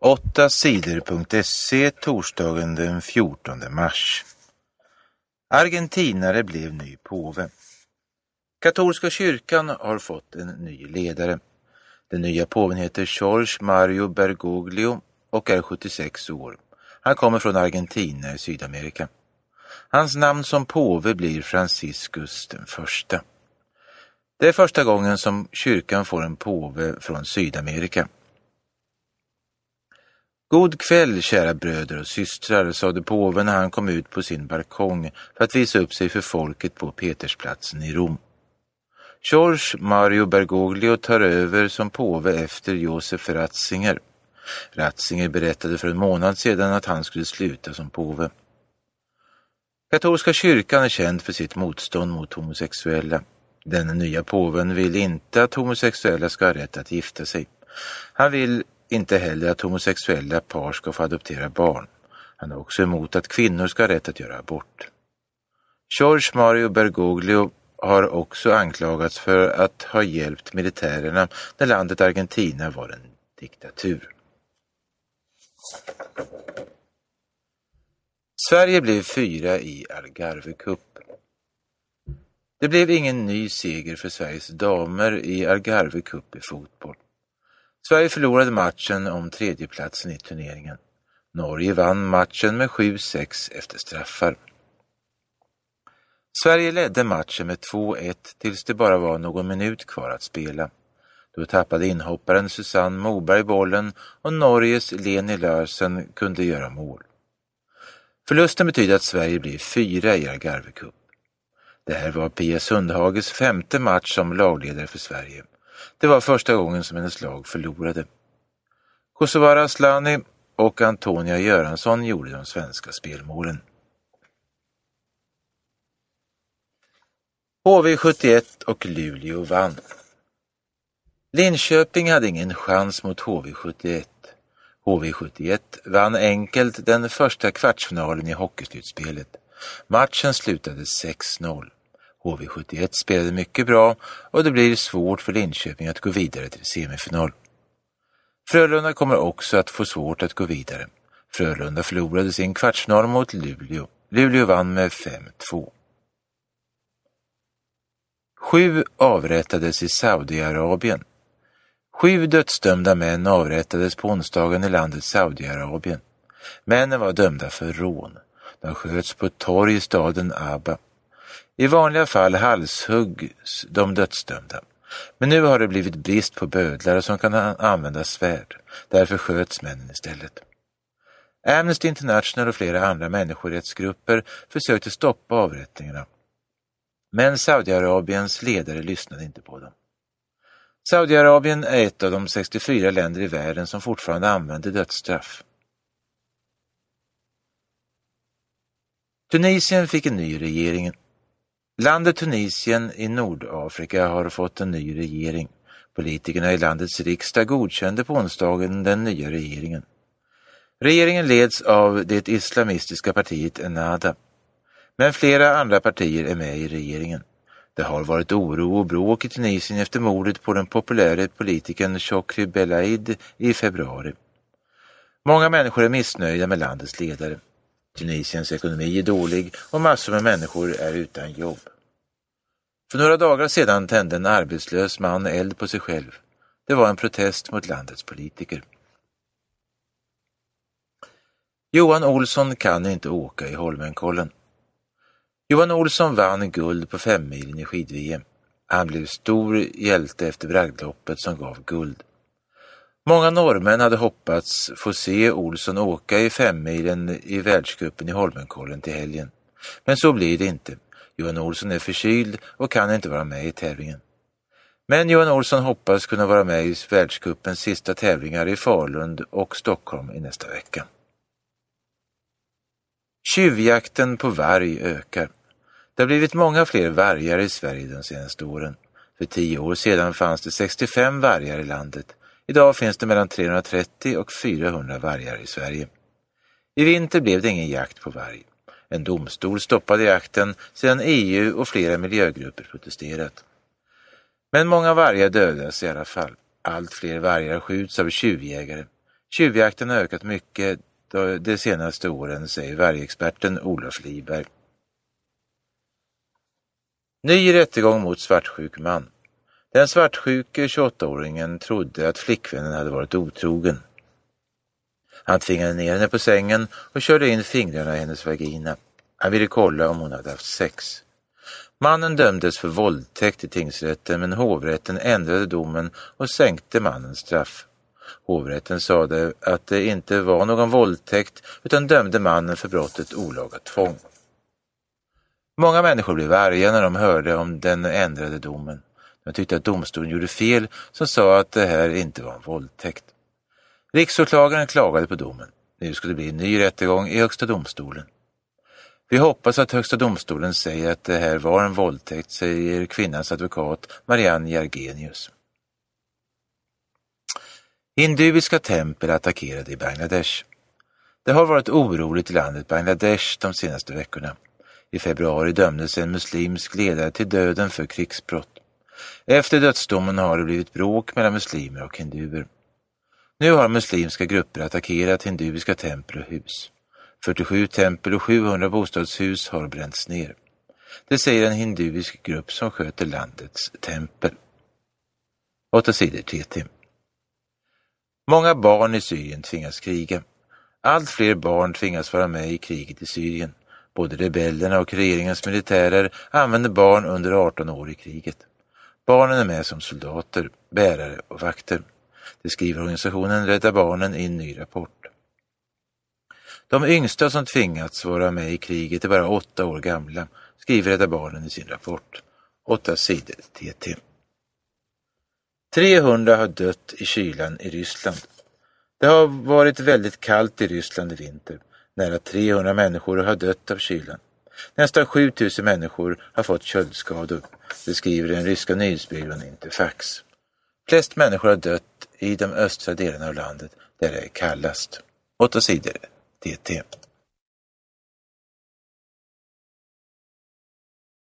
8 sidor.se torsdagen den 14 mars. Argentinare blev ny påve. Katolska kyrkan har fått en ny ledare. Den nya påven heter George Mario Bergoglio och är 76 år. Han kommer från Argentina i Sydamerika. Hans namn som påve blir Franciscus den första. Det är första gången som kyrkan får en påve från Sydamerika. God kväll kära bröder och systrar, sade påven när han kom ut på sin balkong för att visa upp sig för folket på Petersplatsen i Rom. George Mario Bergoglio tar över som påve efter Josef Ratzinger. Ratzinger berättade för en månad sedan att han skulle sluta som påve. Katolska kyrkan är känd för sitt motstånd mot homosexuella. Den nya påven vill inte att homosexuella ska ha rätt att gifta sig. Han vill inte heller att homosexuella par ska få adoptera barn. Han är också emot att kvinnor ska ha rätt att göra abort. George Mario Bergoglio har också anklagats för att ha hjälpt militärerna när landet Argentina var en diktatur. Sverige blev fyra i Algarve Cup. Det blev ingen ny seger för Sveriges damer i Algarve Cup i fotboll. Sverige förlorade matchen om tredjeplatsen i turneringen. Norge vann matchen med 7-6 efter straffar. Sverige ledde matchen med 2-1 tills det bara var någon minut kvar att spela. Då tappade inhopparen Susanne Moberg bollen och Norges Leni Larsen kunde göra mål. Förlusten betyder att Sverige blir fyra i Algarve Cup. Det här var Pia Sundhages femte match som lagledare för Sverige. Det var första gången som hennes lag förlorade. Kosovare Asllani och Antonia Göransson gjorde de svenska spelmålen. HV71 och Luleå vann. Linköping hade ingen chans mot HV71. HV71 vann enkelt den första kvartsfinalen i hockeyslutspelet. Matchen slutade 6-0. HV71 spelade mycket bra och det blir svårt för Linköping att gå vidare till semifinal. Frölunda kommer också att få svårt att gå vidare. Frölunda förlorade sin kvartsfinal mot Luleå. Luleå vann med 5-2. Sju avrättades i Saudiarabien. Sju dödsdömda män avrättades på onsdagen i landet Saudiarabien. Männen var dömda för rån. De sköts på ett torg i staden Abba. I vanliga fall halshuggs de dödsdömda. Men nu har det blivit brist på bödlar som kan använda svärd. Därför sköts männen istället. Amnesty International och flera andra människorättsgrupper försökte stoppa avrättningarna. Men Saudiarabiens ledare lyssnade inte på dem. Saudiarabien är ett av de 64 länder i världen som fortfarande använder dödsstraff. Tunisien fick en ny regering. Landet Tunisien i Nordafrika har fått en ny regering. Politikerna i landets riksdag godkände på onsdagen den nya regeringen. Regeringen leds av det islamistiska partiet Ennahda. Men flera andra partier är med i regeringen. Det har varit oro och bråk i Tunisien efter mordet på den populära politikern Chokri Belaid i februari. Många människor är missnöjda med landets ledare. Tunisiens ekonomi är dålig och massor med människor är utan jobb. För några dagar sedan tände en arbetslös man eld på sig själv. Det var en protest mot landets politiker. Johan Olsson kan inte åka i Holmenkollen. Johan Olsson vann guld på femmilen i skid-VM. Han blev stor hjälte efter bragdloppet som gav guld. Många norrmän hade hoppats få se Olsson åka i femmilen i världscupen i Holmenkollen till helgen. Men så blir det inte. Johan Olsson är förkyld och kan inte vara med i tävlingen. Men Johan Olsson hoppas kunna vara med i världscupens sista tävlingar i Falun och Stockholm i nästa vecka. Tjuvjakten på varg ökar. Det har blivit många fler vargar i Sverige de senaste åren. För tio år sedan fanns det 65 vargar i landet. Idag finns det mellan 330 och 400 vargar i Sverige. I vinter blev det ingen jakt på varg. En domstol stoppade jakten sedan EU och flera miljögrupper protesterat. Men många vargar dödas i alla fall. Allt fler vargar skjuts av tjuvjägare. Tjuvjakten har ökat mycket de senaste åren, säger vargexperten Olof Liberg. Ny rättegång mot svartsjuk man. Den svartsjuke 28-åringen trodde att flickvännen hade varit otrogen. Han tvingade ner henne på sängen och körde in fingrarna i hennes vagina. Han ville kolla om hon hade haft sex. Mannen dömdes för våldtäkt i tingsrätten men hovrätten ändrade domen och sänkte mannens straff. Hovrätten sade att det inte var någon våldtäkt utan dömde mannen för brottet olaga tvång. Många människor blev arga när de hörde om den ändrade domen men tyckte att domstolen gjorde fel som sa att det här inte var en våldtäkt. Riksåklagaren klagade på domen. Nu skulle det bli en ny rättegång i Högsta domstolen. Vi hoppas att Högsta domstolen säger att det här var en våldtäkt, säger kvinnans advokat Marianne Järgenius. Hinduiska tempel attackerade i Bangladesh. Det har varit oroligt i landet Bangladesh de senaste veckorna. I februari dömdes en muslimsk ledare till döden för krigsbrott. Efter dödsdomen har det blivit bråk mellan muslimer och hinduer. Nu har muslimska grupper attackerat hinduiska tempel och hus. 47 tempel och 700 bostadshus har bränts ner. Det säger en hinduisk grupp som sköter landets tempel. 8 sidor TT. Många barn i Syrien tvingas kriga. Allt fler barn tvingas vara med i kriget i Syrien. Både rebellerna och regeringens militärer använder barn under 18 år i kriget. Barnen är med som soldater, bärare och vakter. Det skriver organisationen Rädda Barnen i en ny rapport. De yngsta som tvingats vara med i kriget är bara åtta år gamla, skriver Rädda Barnen i sin rapport. Åtta sidor TT. 300 har dött i kylan i Ryssland. Det har varit väldigt kallt i Ryssland i vinter. Nära 300 människor har dött av kylan. Nästan 7000 människor har fått köldskador, det skriver den ryska nyhetsbyrån Interfax. Flest människor har dött i de östra delarna av landet där det är kallast. Åtta sidor. TT.